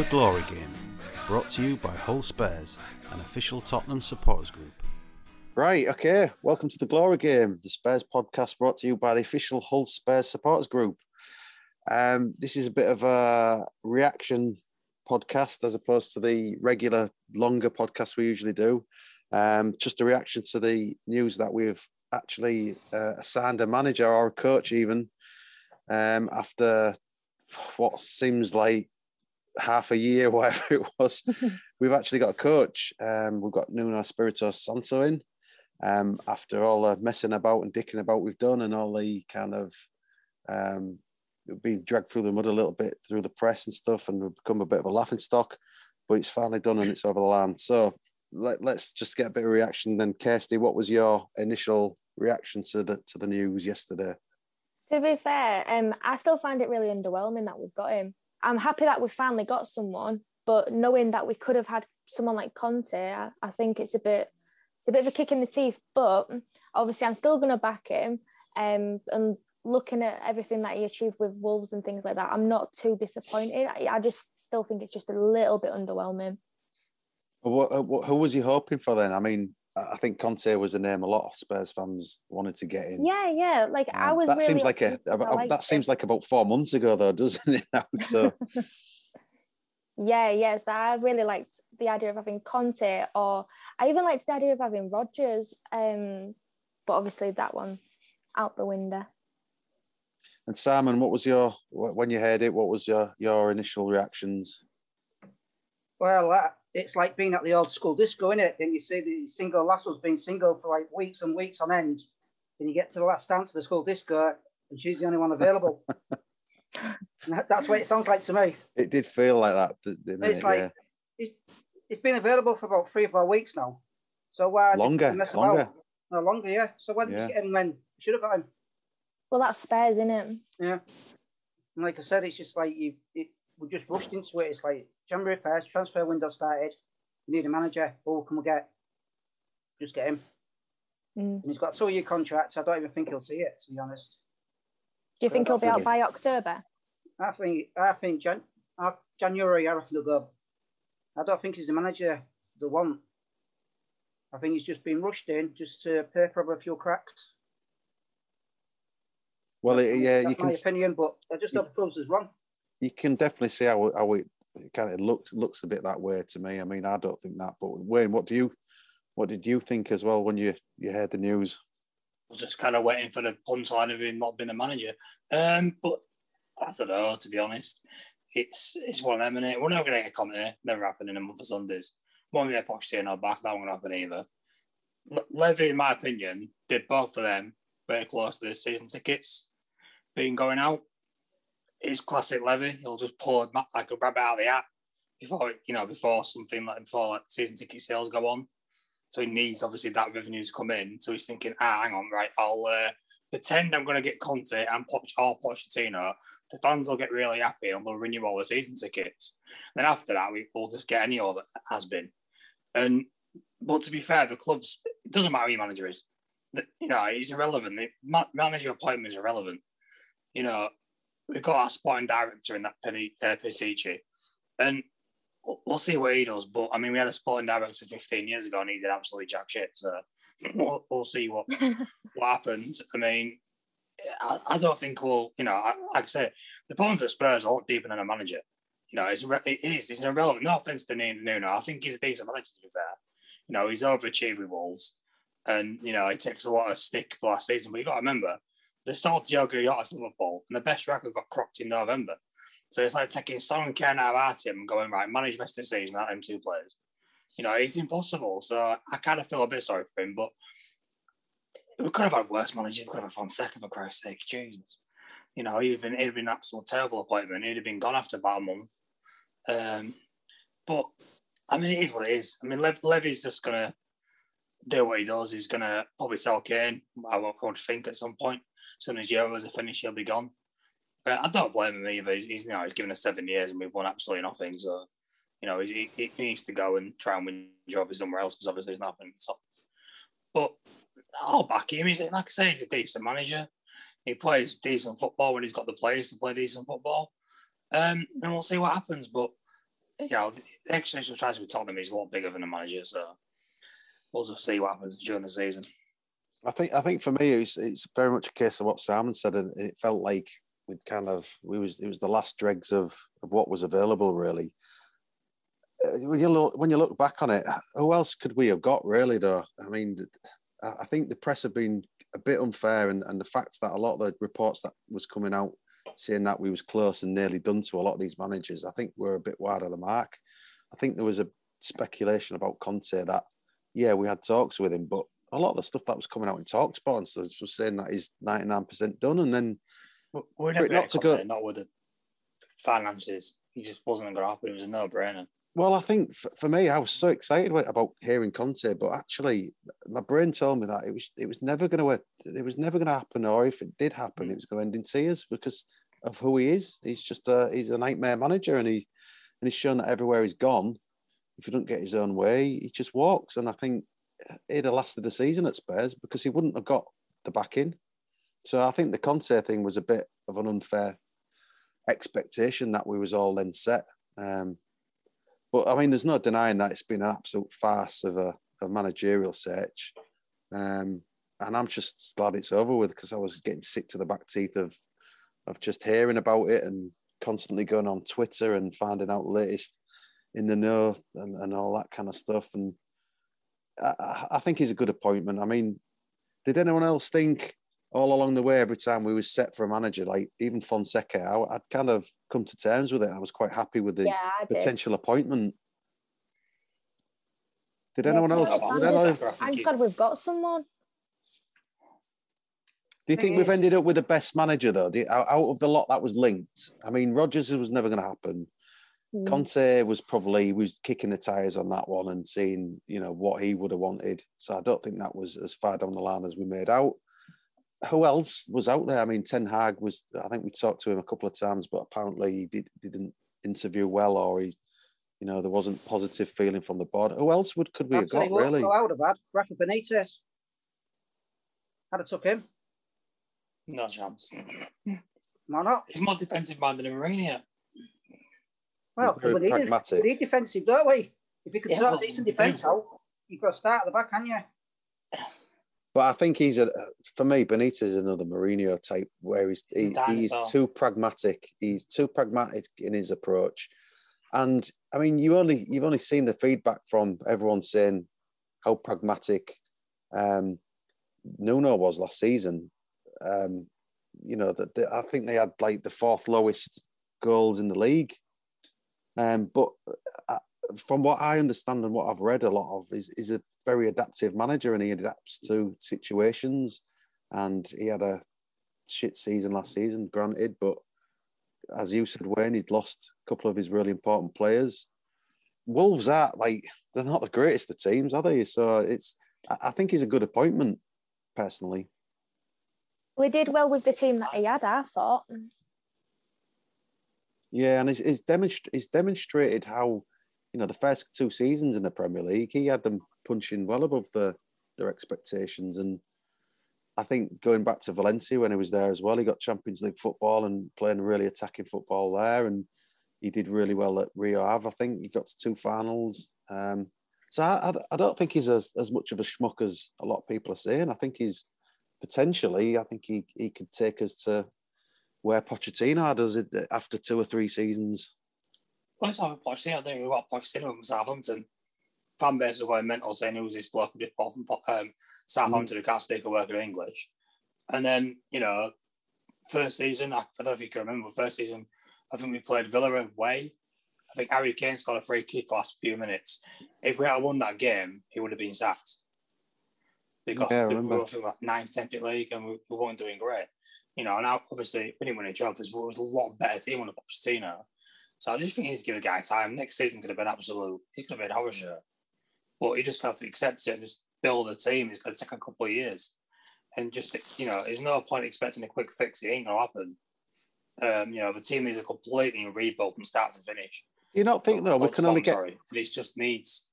The Glory Game, brought to you by Hull Spurs, an official Tottenham supporters group. Right, okay. Welcome to the Glory Game, the Spurs podcast brought to you by the official Hull Spurs supporters group. Um, this is a bit of a reaction podcast as opposed to the regular longer podcast we usually do. Um, just a reaction to the news that we've actually uh, assigned a manager or a coach, even um, after what seems like half a year, whatever it was. we've actually got a coach. Um, we've got Nuno Espirito Santo in. Um, after all the messing about and dicking about we've done and all the kind of um, being dragged through the mud a little bit through the press and stuff and we've become a bit of a laughing stock, but it's finally done and it's over the line. So let, us just get a bit of reaction then. Kirsty, what was your initial reaction to the to the news yesterday? To be fair, um, I still find it really underwhelming that we've got him. I'm happy that we finally got someone, but knowing that we could have had someone like Conte, I, I think it's a bit it's a bit of a kick in the teeth. But obviously, I'm still going to back him. Um, and looking at everything that he achieved with Wolves and things like that, I'm not too disappointed. I, I just still think it's just a little bit underwhelming. What, what, who was he hoping for then? I mean, I think Conte was a name a lot of Spurs fans wanted to get in. Yeah, yeah. Like um, I was. That really seems like a, a, a that seems like about four months ago, though, doesn't it? Now, so. yeah, yes, I really liked the idea of having Conte, or I even liked the idea of having Rodgers. Um, but obviously that one out the window. And Simon, what was your when you heard it? What was your your initial reactions? Well, uh, it's like being at the old school disco, isn't it? And you see the single lassos being single for like weeks and weeks on end. Then you get to the last dance of the school disco, and she's the only one available. that's what it sounds like to me. It did feel like that. it's it? like yeah. it, has been available for about three or four weeks now. So uh, longer, longer, no, longer, yeah. So when yeah. you get him? When you should have got him. Well, that's Spurs, isn't it? Yeah. And like I said, it's just like you. It, we just rushed into it. It's like January first, transfer window started. We need a manager. Oh, can we get? Just get him. Mm. And he's got a two-year contract. So I don't even think he'll see it. To be honest. Do you think he'll be out by October? I think. I think Jan, uh, January. I reckon he'll go. I don't think he's the manager the one. I think he's just been rushed in just to paper over a few cracks. Well, that's, yeah, that's you can. My opinion, but I just hope proves us wrong. You can definitely see how, how it, kind of looks looks a bit that way to me. I mean, I don't think that, but Wayne, what do you, what did you think as well when you you heard the news? I was just kind of waiting for the punchline of him not being the manager. Um, but I don't know, to be honest. It's it's one of them, We're not going to get a comment. Never happened in a month of Sundays. Won't get Pochettino back. That won't happen either. Levy, in my opinion, did both of them very close to the season tickets being going out. It's classic Levy. He'll just pull like a rabbit out of the hat before you know before something like before like season ticket sales go on. So he needs obviously that revenue to come in. So he's thinking, ah, hang on, right, I'll uh, pretend I'm going to get Conte and Poch or Pochettino. The fans will get really happy and they'll renew all the season tickets. Then after that, we will just get any other has been. And but to be fair, the clubs it doesn't matter who your manager is. The, you know, he's irrelevant. The manager appointment is irrelevant. You know, we've got our sporting director in that Penny uh, Petici, and we'll see what he does. But I mean, we had a sporting director 15 years ago, and he did absolutely jack shit. So we'll, we'll see what what happens. I mean, I, I, don't think we'll. You know, I, like I say, the problems at Spurs are a lot deeper than a manager. You know, it's it is. It's irrelevant. No offense to Nuno. I think he's a decent manager. To be fair, you know, he's overachieved with Wolves, and you know he takes a lot of stick last season. But you got to remember, the sold Diogo Jota Liverpool, and the best record got crocked in November. So it's like taking Son Kane out of our team and going, right, manage rest of the season without them two players. You know, it's impossible. So I kind of feel a bit sorry for him, but we could have had worse managers. We could have had Fonseca, for Christ's sake. Jesus. You know, he'd been, he'd been an absolute terrible appointment. He'd have been gone after about a month. Um, but, I mean, it is what it is. I mean, Lev- Levy's just going to do what he does. He's going to probably sell Kane, I would think, at some point. As soon as Euros are finished, he'll be gone. I don't blame him either. He's, he's you know he's given us seven years and we've won absolutely nothing. So you know he, he needs to go and try and win trophies somewhere else because obviously he's not been top. But I'll back him. He's like I say, he's a decent manager. He plays decent football when he's got the players to play decent football. Um, and we'll see what happens. But you know, the existential challenge with Tottenham is a lot bigger than a manager. So we'll just see what happens during the season. I think I think for me it's it's very much a case of what Simon said, and it felt like we'd kind of we was it was the last dregs of, of what was available really. Uh, when you look when you look back on it, who else could we have got really? Though I mean, I think the press have been a bit unfair, and, and the fact that a lot of the reports that was coming out saying that we was close and nearly done to a lot of these managers, I think we're a bit wide of the mark. I think there was a speculation about Conte that yeah we had talks with him, but a lot of the stuff that was coming out in talk sponsors was saying that he's ninety nine percent done, and then we're never not to go not with the finances. He just wasn't going to happen. It was a no brainer. Well, I think for me, I was so excited about hearing Conte, but actually, my brain told me that it was it was never going to it was never going to happen, or if it did happen, mm. it was going to end in tears because of who he is. He's just a he's a nightmare manager, and he and he's shown that everywhere he's gone, if he doesn't get his own way, he just walks. And I think he'd have lasted the season at Spurs because he wouldn't have got the backing. So I think the Conte thing was a bit of an unfair expectation that we was all then set. Um, but I mean, there's no denying that it's been an absolute farce of a, managerial search. Um, and I'm just glad it's over with because I was getting sick to the back teeth of of just hearing about it and constantly going on Twitter and finding out latest in the know and, and all that kind of stuff. And I, I think he's a good appointment. I mean, did anyone else think all along the way, every time we was set for a manager, like even Fonseca, I, would kind of come to terms with it. I was quite happy with the yeah, potential appointment. Did yeah, anyone else? I'm, just, I'm glad we've got someone. Do you think we've ended up with the best manager though? You, out, out, of the lot that was linked, I mean, Rodgers was never going to happen. Mm. Conte was probably was kicking the tires on that one and seeing you know what he would have wanted. So I don't think that was as far down the line as we made out who else was out there? I mean, Ten Hag was. I think we talked to him a couple of times, but apparently he did, didn't interview well, or he, you know, there wasn't positive feeling from the board. Who else would could we have got? Really, I would have had Rafa Benitez. I'd have took him. No chance. Why not? He's more defensive minded than Mourinho. Well, we need, we need defensive, don't we? If you could yeah, sort decent defence out, you've got to start at the back, haven't you? But I think he's a for me, Benitez is another Mourinho type where he's he, he's too pragmatic. He's too pragmatic in his approach. And I mean, you only you've only seen the feedback from everyone saying how pragmatic um, Nuno was last season. Um, you know that I think they had like the fourth lowest goals in the league. Um, but uh, from what I understand and what I've read a lot of is is a very adaptive manager and he adapts to situations. And he had a shit season last season, granted, but as you said, Wayne, he'd lost a couple of his really important players. Wolves are like they're not the greatest of teams, are they? So it's I think he's a good appointment, personally. We did well with the team that he had, I thought. Yeah, and he's, he's, demonst- he's demonstrated how you know, the first two seasons in the Premier League, he had them punching well above the, their expectations. And I think going back to Valencia when he was there as well, he got Champions League football and playing really attacking football there. And he did really well at Rio Ave. I think he got to two finals. Um, so I, I, don't think he's as, as much of a schmuck as a lot of people are saying. I think he's potentially, I think he, he could take us to where Pochettino does it after two or three seasons let's have a Pochettino. I think we've got Pochettino from Southampton. Fan base are going mental saying he was this bloke bought from um, Southampton who can't speak a word of English. And then, you know, first season, I don't know if you can remember, first season, I think we played Villa away. I think Harry Kane scored a free kick last few minutes. If we had won that game, he would have been sacked. Because yeah, we were from like ninth, tenth league and we, we weren't doing great. You know, and obviously we didn't win any trophies, but it was a lot better team under Pochettino. So I just think he's give the guy time. Next season could have been absolute. He could have been shirt, but he just got to accept it and just build a team. It's going to take a couple of years, and just you know, there's no point expecting a quick fix. It ain't going to happen. Um, you know, the team is a completely rebuilt from start to finish. You not think so, though we can only get? Sorry, it just needs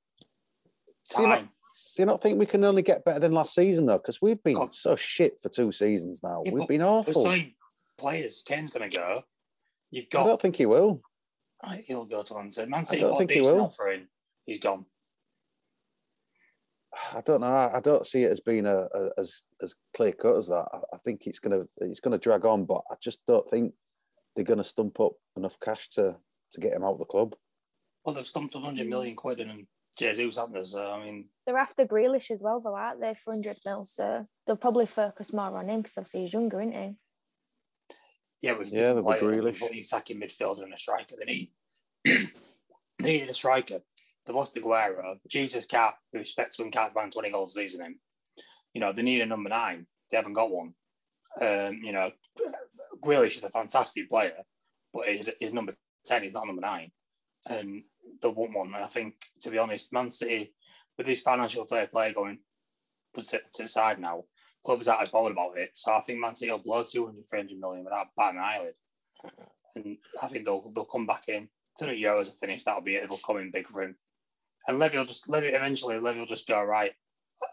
time. Do you, not, do you not think we can only get better than last season though? Because we've been God. so shit for two seasons now. Yeah, we've been awful. The same players. Kane's going to go. You've got. I don't think he will. I- He'll go to Conte. Man City don't think he will. offer in. He's gone. I don't know. I, I don't see it as being a, a as as clear cut as that. I, I think it's gonna it's gonna drag on, but I just don't think they're gonna stump up enough cash to to get him out of the club. Well, they've stumped 100 million quid in Jesus, haven't they? So, I mean, They're after Grealish as well, though, aren't they? For 100 mil. So they'll probably focus more on him because obviously he's younger, isn't he? yeah, but he's Yeah, different they'll be player. Grealish. But he's attacking midfielder and a striker. They need, they needed a striker. They've lost Aguero. Jesus can't, expects respect to him, can't ban 20 goals a season in. You know, they need a number nine. They haven't got one. Um, you know, Grealish is a fantastic player, but his, his number 10 is not number nine. And they want one. And I think, to be honest, Man City, with this financial fair play going put to, to the side now, clubs aren't as bothered about it. So I think Man City will blow 200, 300 million without batting an eyelid. And I think they'll they'll come back in. Soon as Euros are finished, that'll be it. It'll come in big for him. And Levy will just, Levy, eventually, Levy will just go, right,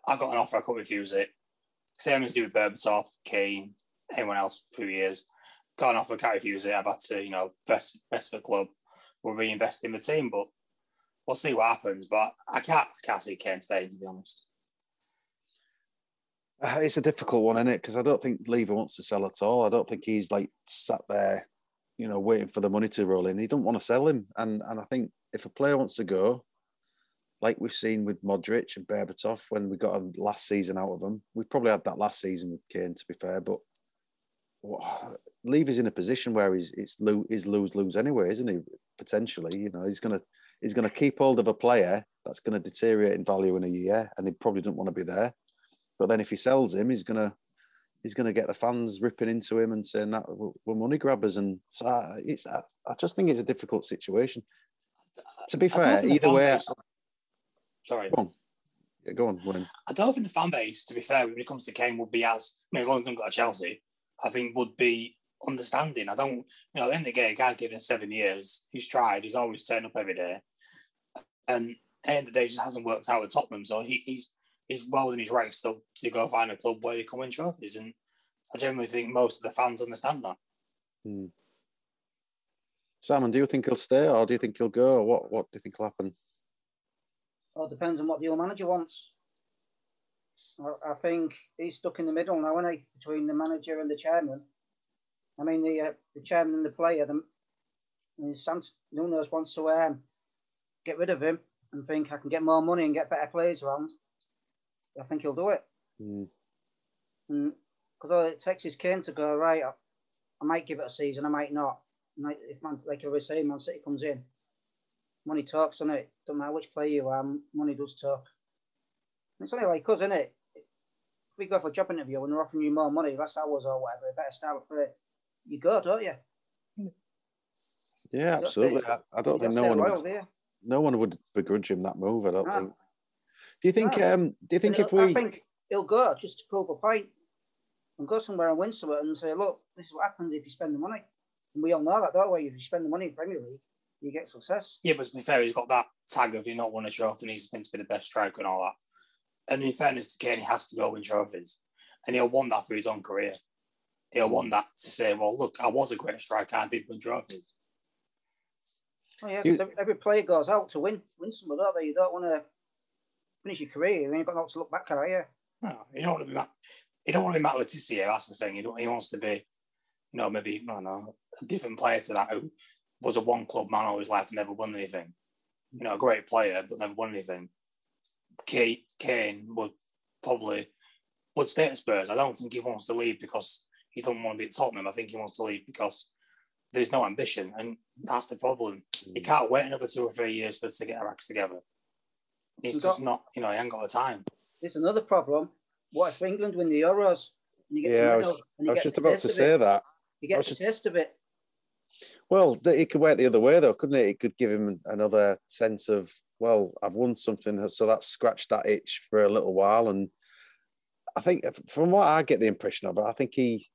I got an offer, I can't refuse it. Same as do with Berbatov, Kane, anyone else for years. Got an offer, can't refuse it. I've had to, you know, best, best for the club. We'll reinvest in the team, but we'll see what happens. But I can't, I can't see Kane staying, to be honest. Uh, It's a difficult one, isn't it? Because I don't think Levy wants to sell at all. I don't think he's like sat there, you know, waiting for the money to roll in. He don't want to sell him, and and I think if a player wants to go, like we've seen with Modric and Berbatov when we got a last season out of them, we probably had that last season with Kane, to be fair. But what- Levy's in a position where he's it's lo- is lose lose anyway, isn't he? Potentially, you know, he's gonna he's gonna keep hold of a player that's going to deteriorate in value in a year, and he probably doesn't want to be there. But then if he sells him, he's gonna he's gonna get the fans ripping into him and saying that we're we're money grabbers, and so I, it's I, I just think it's a difficult situation. To be fair, either way, base- sorry. go on, yeah, go on, William. I don't think the fan base, to be fair, when it comes to Kane, would be as, I mean, as long as they've got a Chelsea, I think would be understanding. I don't, you know, at the end of the day, a guy given seven years, he's tried, he's always turned up every day. And at the end of the day, just hasn't worked out with Tottenham. So he, he's he's well within his rights to, to go find a club where he can win trophies. And I generally think most of the fans understand that. Hmm. Simon, do you think he'll stay or do you think he'll go? Or what what do you think will happen? Well, it depends on what the old manager wants. I, I think he's stuck in the middle now, isn't he, between the manager and the chairman. I mean, the uh, the chairman and the player. The, I mean, Sans, Nunes wants to um, get rid of him and think I can get more money and get better players around. I think he'll do it. Hmm. Because all it takes is Kane to go right. I, I might give it a season, I might not. If man, like I was saying, Man City comes in, money talks, on it? Don't matter which player you are, money does talk. It's only like us, isn't it? If we go for a job interview and they're offering you more money, less hours or whatever, better start with it. You go, don't you? Yeah, That's absolutely. I, I don't You think no one loyal, would, do no one would begrudge him that move. I don't No. think. Do you think? No. Um, do you think And if we? I think he'll go just to prove a point and go somewhere and win something and say, look, this is what happens if you spend the money. And we all know that, don't we? If you spend the money in Premier League, you get success. Yeah, but to be fair, he's got that tag of you not won a trophy and he's meant to be the best striker and all that. And in fairness to Kane, he has to go win trophies. And he'll want that for his own career. He'll want that to say, well, look, I was a great striker, I did win trophies. Oh, yeah, 'cause every, every player goes out to win, win something, don't they? You don't want to finish your career. You ain't got nothing to look back at, are you? No, you don't want to be Matt, you don't want to be Matt Le Tissier, that's the thing. You don't, he wants to be, you know, maybe, I don't know, a different player to that who was a one club man all his life and never won anything. You know, a great player, but never won anything. Kane, Kane would probably would stay at Spurs. I don't think he wants to leave because he doesn't want to be at Tottenham. I think he wants to leave because there's no ambition, and that's the problem. He mm. can't wait another two or three years for to get our acts together. He's He's just not, you know, he ain't got the time. There's another problem. What if England win the Euros? And you get Yeah, I was, medal, and I was get just about to say it. that. You I get was the just- taste of it. Well, th- it could work the other way though, couldn't it? It could give him another sense of, well, I've won something, so that's scratched that itch for a little while. And I think, from what I get the impression of it, I think he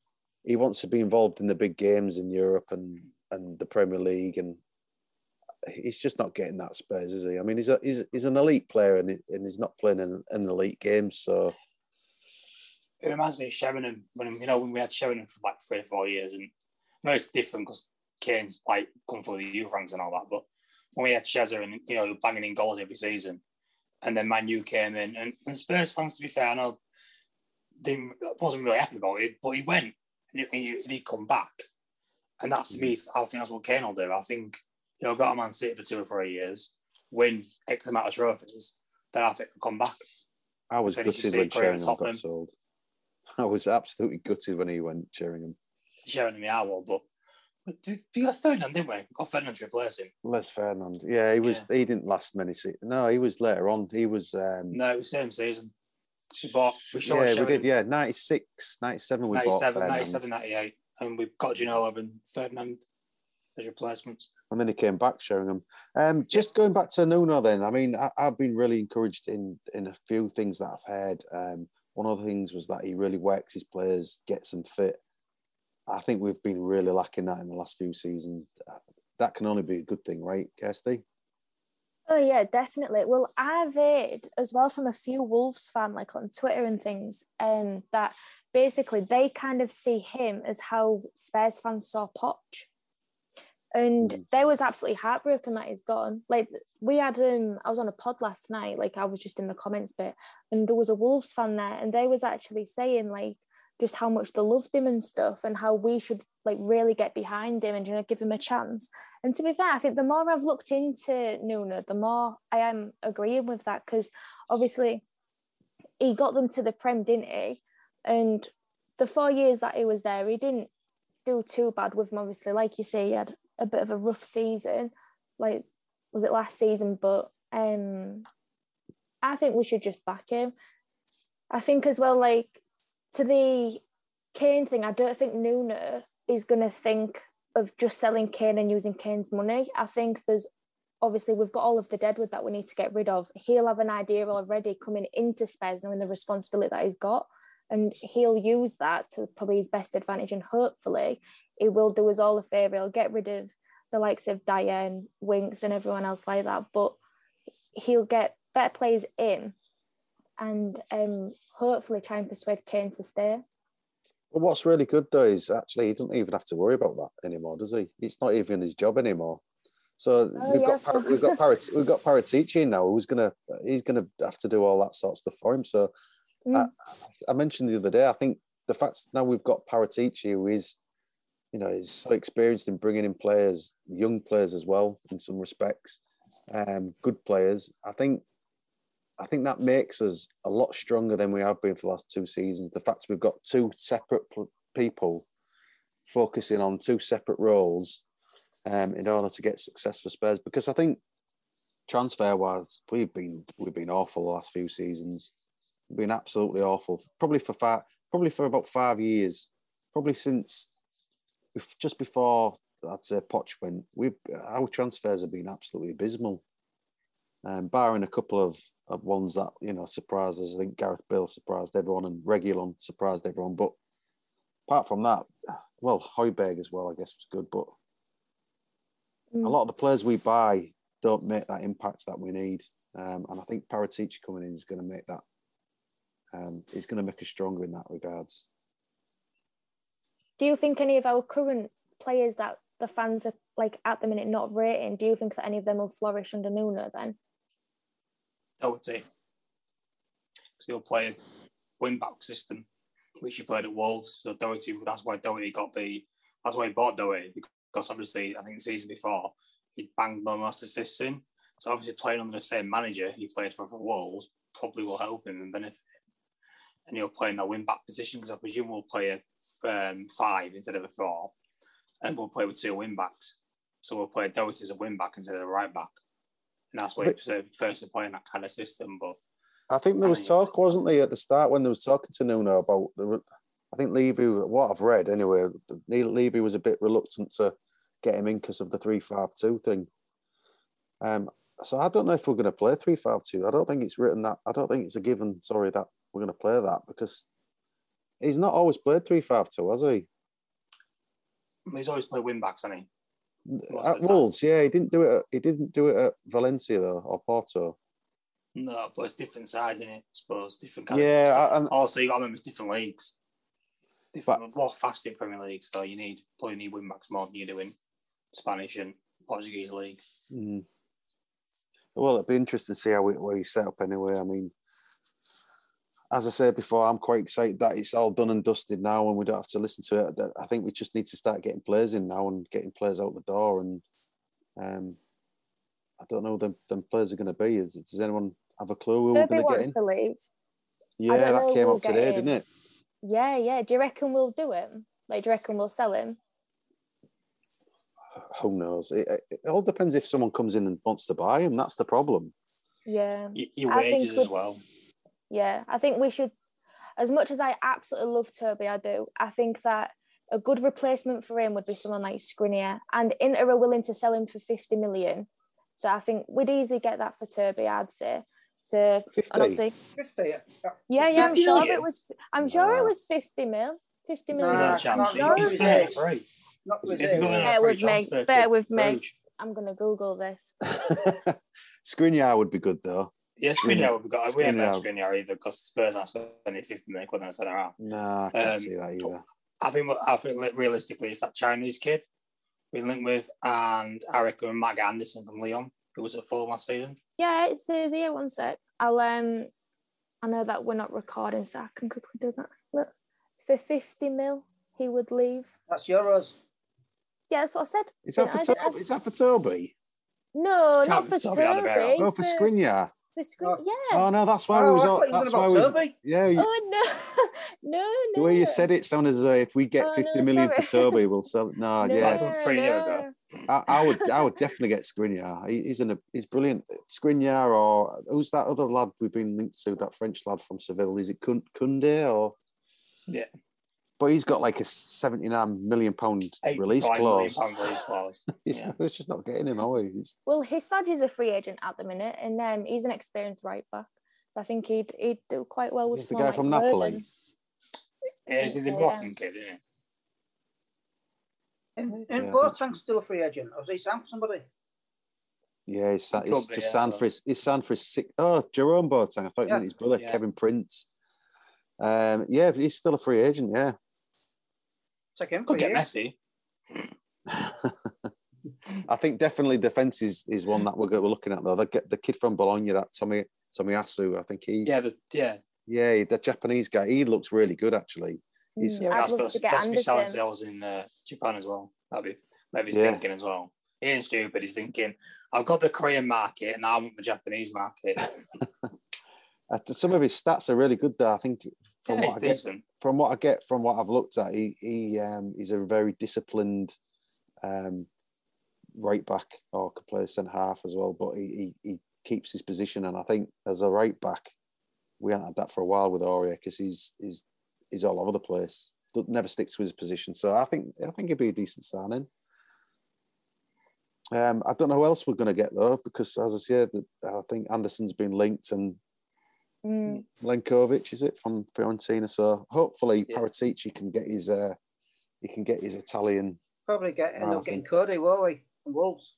he wants to be involved in the big games in Europe and and the Premier League, and he's just not getting that Spurs, is he? I mean, he's a, he's, he's an elite player, and, he, and he's not playing in an elite game, so it reminds me of Sheringham when you know when we had Sheringham for like three or four years, and I know it's different because Kane's like come through the youth ranks and all that. But when we had Cheza and you know banging in goals every season, and then Manu came in, and, and Spurs fans, to be fair, I know they wasn't really happy about it, but he went and he, and he come back, and that's me. I think that's what Kane will do. I think he'll go to Man City for two or three years, win X amount of trophies, then I think he'll come back. I was gutted when Sheringham got sold. I was absolutely gutted when he went Sheringham. Sharing me I will, but we got Ferdinand, didn't we? We got Ferdinand to replace him. Les Ferdinand. Yeah, he was. He didn't last many seasons. No, he was later on. He was. Um, No, it was same season. We bought, we yeah, we did. Yeah, 96, 97 we bought 97, Ferdinand. 97, 98, and we've got Ginola and Ferdinand as replacements. and then he came back Sheringham. Um, just going back to Nuno, then I mean, I, I've been really encouraged in in a few things that I've heard. Um, one of the things was that he really works his players, gets them fit. I think we've been really lacking that in the last few seasons. Uh, That can only be a good thing, right, Kirsty? Oh yeah, definitely. Well, I've heard as well from a few Wolves fan, like on Twitter and things, um, that basically they kind of see him as how Spurs fans saw Poch. And Mm. they was absolutely heartbroken that he's gone. Like we had um I was on a pod last night, like I was just in the comments bit, and there was a Wolves fan there, and they was actually saying like just how much they loved him and stuff, and how we should like really get behind him and you know give him a chance. And to be fair, I think the more I've looked into Nuno, the more I am agreeing with that because obviously he got them to the Prem, didn't he? And the four years that he was there, he didn't do too bad with them. Obviously, like you say, he had a bit of a rough season, like was it last season? But um, I think we should just back him. I think as well, like to the Kane thing, I don't think Nuno is going to think of just selling Kane and using Kane's money. I think there's obviously we've got all of the deadwood that we need to get rid of. He'll have an idea already coming into Spurs, knowing the responsibility that he's got, and he'll use that to probably his best advantage. And hopefully, it will do us all a favour. He'll get rid of the likes of Diane, Winks, and everyone else like that. But he'll get better players in, and um, hopefully try and persuade Kane to stay. Well, what's really good though is actually he doesn't even have to worry about that anymore, does he? It's not even his job anymore. So Oh, we've, yeah, got Par- of we've got. Parat- we've got Paratici now. Who's gonna he's gonna have to do all that sort of stuff for him. So Mm. I mentioned the other day. I think the fact now we've got Paratici, who is you know is so experienced in bringing in players, young players as well in some respects, um, good players. I think I think that makes us a lot stronger than we have been for the last two seasons. The fact we've got two separate pl- people focusing on two separate roles um, in order to get success for Spurs. Because I think transfer wise, we've been we've been awful the last few seasons. We've been absolutely awful. Probably for five, probably for about five years. Probably since just before I'd say Poch went. We our transfers have been absolutely abysmal. Um, barring a couple of, of ones that you know surprised us. I think Gareth Bale surprised everyone, and Reguilón surprised everyone. But apart from that, well, Højbjerg as well, I guess was good. But Mm. a lot of the players we buy don't make that impact that we need. Um, and I think Paratici coming in is going to make that. Um, is going to make us stronger in that regards. Do you think any of our current players that the fans are like at the minute not rating, do you think that any of them will flourish under Nuno then? Doherty. Because he'll play a wing back system, which he played at Wolves. So Doherty, that's why Doherty got the, that's why he bought Doherty, because obviously, I think the season before, he banged most assists in. So obviously, playing under the same manager he played for, for Wolves probably will help him and benefit him. And he'll play in that wing back position because I presume we'll play a um, five instead of a four. And we'll play with two wing backs. So we'll play Doherty as a wing back instead of a right back. And that's why But- he first to in that kind of system. But I think there was talk, wasn't there, at the start when there was talking to Nuno about the. I think Levy, what I've read anyway, Levy was a bit reluctant to get him in because of the three-five-two thing. Um, so I don't know if we're going to play three-five-two. I don't think it's written that. I don't think it's a given. Sorry, that we're going to play that because he's not always played three-five-two, has he? he's always played wing backs, hasn't he? At. Wolves, yeah, he didn't do it. At, he didn't do it at Valencia though, or Porto. No, but it's different sides, isn't it? I suppose different kind Yeah. And- also, you got to remember it's different leagues. Different, more fast in Premier League, so you need probably need wing backs more than you do in Spanish and Portuguese league. Mm. Well, it'd be interesting to see how it, where you set up anyway. I mean, as I said before, I'm quite excited that it's all done and dusted now, and we don't have to listen to it. I think we just need to start getting players in now and getting players out the door. And um, I don't know who them, players are going to be. Is, does anyone have a clue who Kirby we're going to get in? To leave. Yeah, that came up today, didn't it? Yeah, yeah. Do you reckon we'll do it? Like, do you reckon we'll sell him? Who knows? It, it, all depends if someone comes in and wants to buy him. That's the problem. Yeah. Your wages as well. Yeah, I think we should. As much as I absolutely love Toby, I do. I think that a good replacement for him would be someone like Skriniar, and Inter are willing to sell him for fifty million. So I think we'd easily get that for Toby. I'd say. So 50. 50. Yeah, yeah, I'm sure it was. I'm sure it was fifty mil. Fifty million. No, chance. He's fair free. Not with Bear with me. Bear with me. I'm gonna Google this. Skriniar would be good though. Yeah, Skriniar would be good. We haven't had Skriniar either because Spurs aren't spending 50 million quid on a centre half. Nah, I can't um, see that either. I think, I think realistically, it's that Chinese kid we linked with, and I reckon Matt Anderson from Lyon, who was at full last season. Yeah, it says here. One sec. I'll um. I know that we're not recording, so I can quickly do that. Look, for 50 mil, he would leave. That's euros. Yeah, that's what I said. Is that for, Toby? Is that for Toby? No, not for Toby. Toby. No, for Skriniar. For Skriniar, oh. yeah. Oh no, that's why oh, we was. All, that's why we was. Yeah. You, oh no, no, no. The way you said it sounded as though if we get oh, fifty no, million for Toby, we'll sell it. No, no yeah. No, three years ago. I, I, would, I would definitely get Skriniar. He, he's in a, he's brilliant. Skriniar or who's that other lad we've been linked to? That French lad from Seville. Is it Koundé or? Yeah but he's got like a 79 million pound release clause. Pound release clause. yeah. It's just not getting him, are we? He's... Well, Hysaj is a free agent at the minute, and um, he's an experienced right back, so I think he'd he'd do quite well with. He's the guy like from Napoli. Yeah, he's the Moroccan kid, isn't he? And, and yeah, Boateng's still a free agent. Or is he signed for somebody? Yeah, he's, he's, he's just signed for his, he's signed for his six, oh, Jerome Boateng. I thought yeah. you meant his brother, yeah. Kevin Prince. Um, yeah, he's still a free agent, yeah. Take him. Could get messy. I think definitely defense is, is one that we're, we're looking at though. The, the kid from Bologna, that Tommy Tomiyasu, I think he. Yeah, the, yeah, yeah, the Japanese guy. He looks really good actually. He's, uh, yeah, that's supposed to be selling sales in uh, Japan as well. That'd be Levy's yeah. thinking as well. He ain't stupid. He's thinking, I've got the Korean market and I want the Japanese market. Uh, some of his stats are really good there. I think from yeah, what I get, from what I get from what I've looked at, he he um, he's a very disciplined um, right back or could play centre half as well. But he, he, he keeps his position, and I think as a right back, we haven't had that for a while with Aurier because he's he's he's all over the place. Never sticks to his position. So I think I think he'd be a decent signing. Um, I don't know who else we're going to get though, because as I said, I think Anderson's been linked and Mm. Lenkovic, is it from Fiorentina? So hopefully yeah. Paratici can get his uh, he can get his Italian. Probably get end up getting Coady, will we? From Wolves.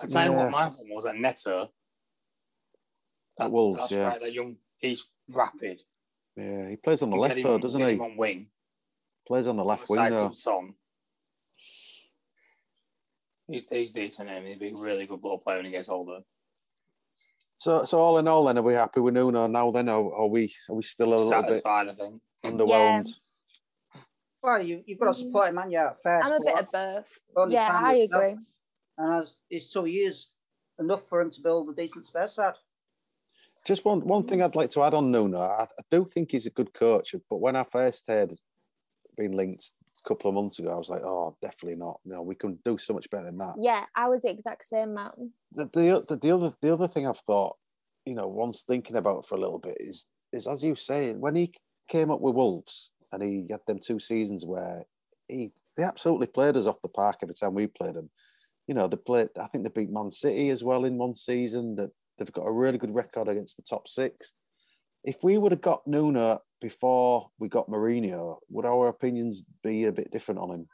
I tell you yeah. what, my one was at Neto. That, Wolves, that's yeah. right. That young, he's rapid. Yeah, he plays on the left though, doesn't he? on wing. Plays on the left wing though. Son. He's, he's decent. Him. He'd be a really good ball player when he gets older. So, so all in all, then are we happy with Nuno now? Then, or are we are we still a little Satisfied, bit I think. underwhelmed? Yeah. Well, you you've got to support him, man. Yeah, first. I'm a bit of both. Yeah, I agree. And as it's two years enough for him to build a decent Spurs side. Just one one thing I'd like to add on Nuno. I, I do think he's a good coach, but when I first heard being linked couple of months ago, I was like, oh, definitely not. You know, we can do so much better than that. Yeah, I was the exact same mountain. The, the, the, the other the other thing I've thought, you know, once thinking about for a little bit is is as you say, when he came up with Wolves and he had them two seasons where he they absolutely played us off the park every time we played them. You know, they played. I think they beat Man City as well in one season. That they've got a really good record against the top six. If we would have got Nuno before we got Mourinho, would our opinions be a bit different on him?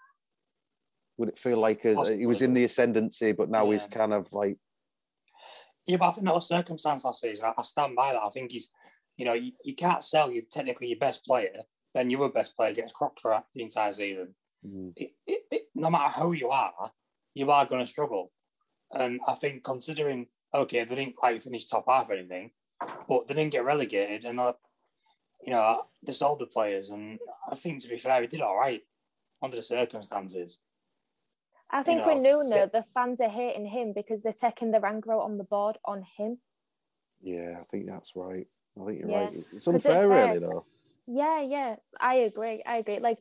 Would it feel like a, he was in the ascendancy, but now yeah. he's kind of like. Yeah, but I think that was circumstance last season. I stand by that. I think he's, you know, you, you can't sell you technically your best player, then your best player gets crocked for the entire season. Mm. It, it, it, no matter who you are, you are going to struggle. And I think considering, okay, they didn't quite finish top half or anything, but they didn't get relegated, and you know they sold the players, and I think to be fair, he did all right under the circumstances. I think know, with Nuno, the fans are hating him because they're taking the rank out on the board on him. Yeah, I think that's right. I think you're Yeah. right. It's it's 'Cause unfair, at really, though. Yeah, yeah, I agree. I agree. Like,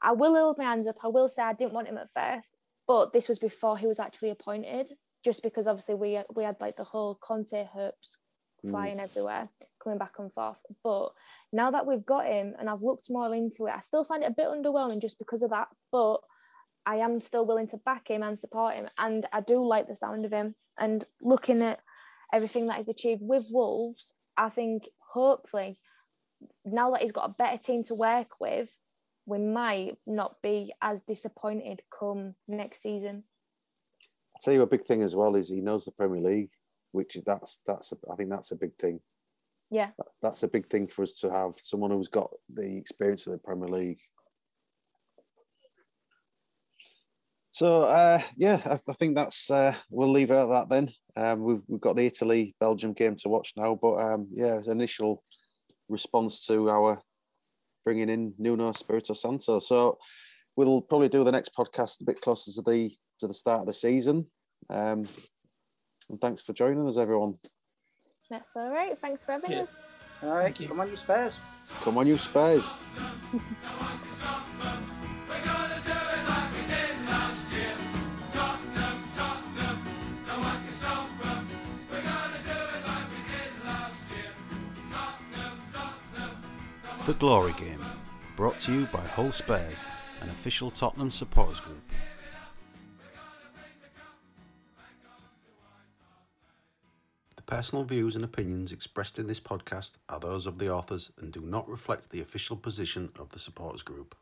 I will hold my hands up. I will say I didn't want him at first, but this was before he was actually appointed. Just because obviously we we had like the whole Conte hopes Mm. flying everywhere, coming back and forth. But now that we've got him and I've looked more into it, I still find it a bit underwhelming just because of that. But I am still willing to back him and support him, and I do like the sound of him. And looking at everything that he's achieved with Wolves, I think hopefully now that he's got a better team to work with, we might not be as disappointed come next season. I'll tell you a big thing as well is he knows the Premier League, which that's that's a, I think that's a big thing. Yeah. That's that's a big thing for us to have someone who's got the experience of the Premier League. So uh, yeah, I, I think that's uh, we'll leave it at that then. Um, we've we've got the Italy Belgium game to watch now, but um, yeah, initial response to our bringing in Nuno Spirito Santo. So we'll probably do the next podcast a bit closer to the to the start of the season. Um, and thanks for joining us, everyone. That's all right. Thanks for having Yeah. us. All right, Thank you. come on, you Spurs. Come on, you Spurs. The Glory Game, brought to you by Hull Spurs, an official Tottenham supporters group. Personal views and opinions expressed in this podcast are those of the authors and do not reflect the official position of the supporters group.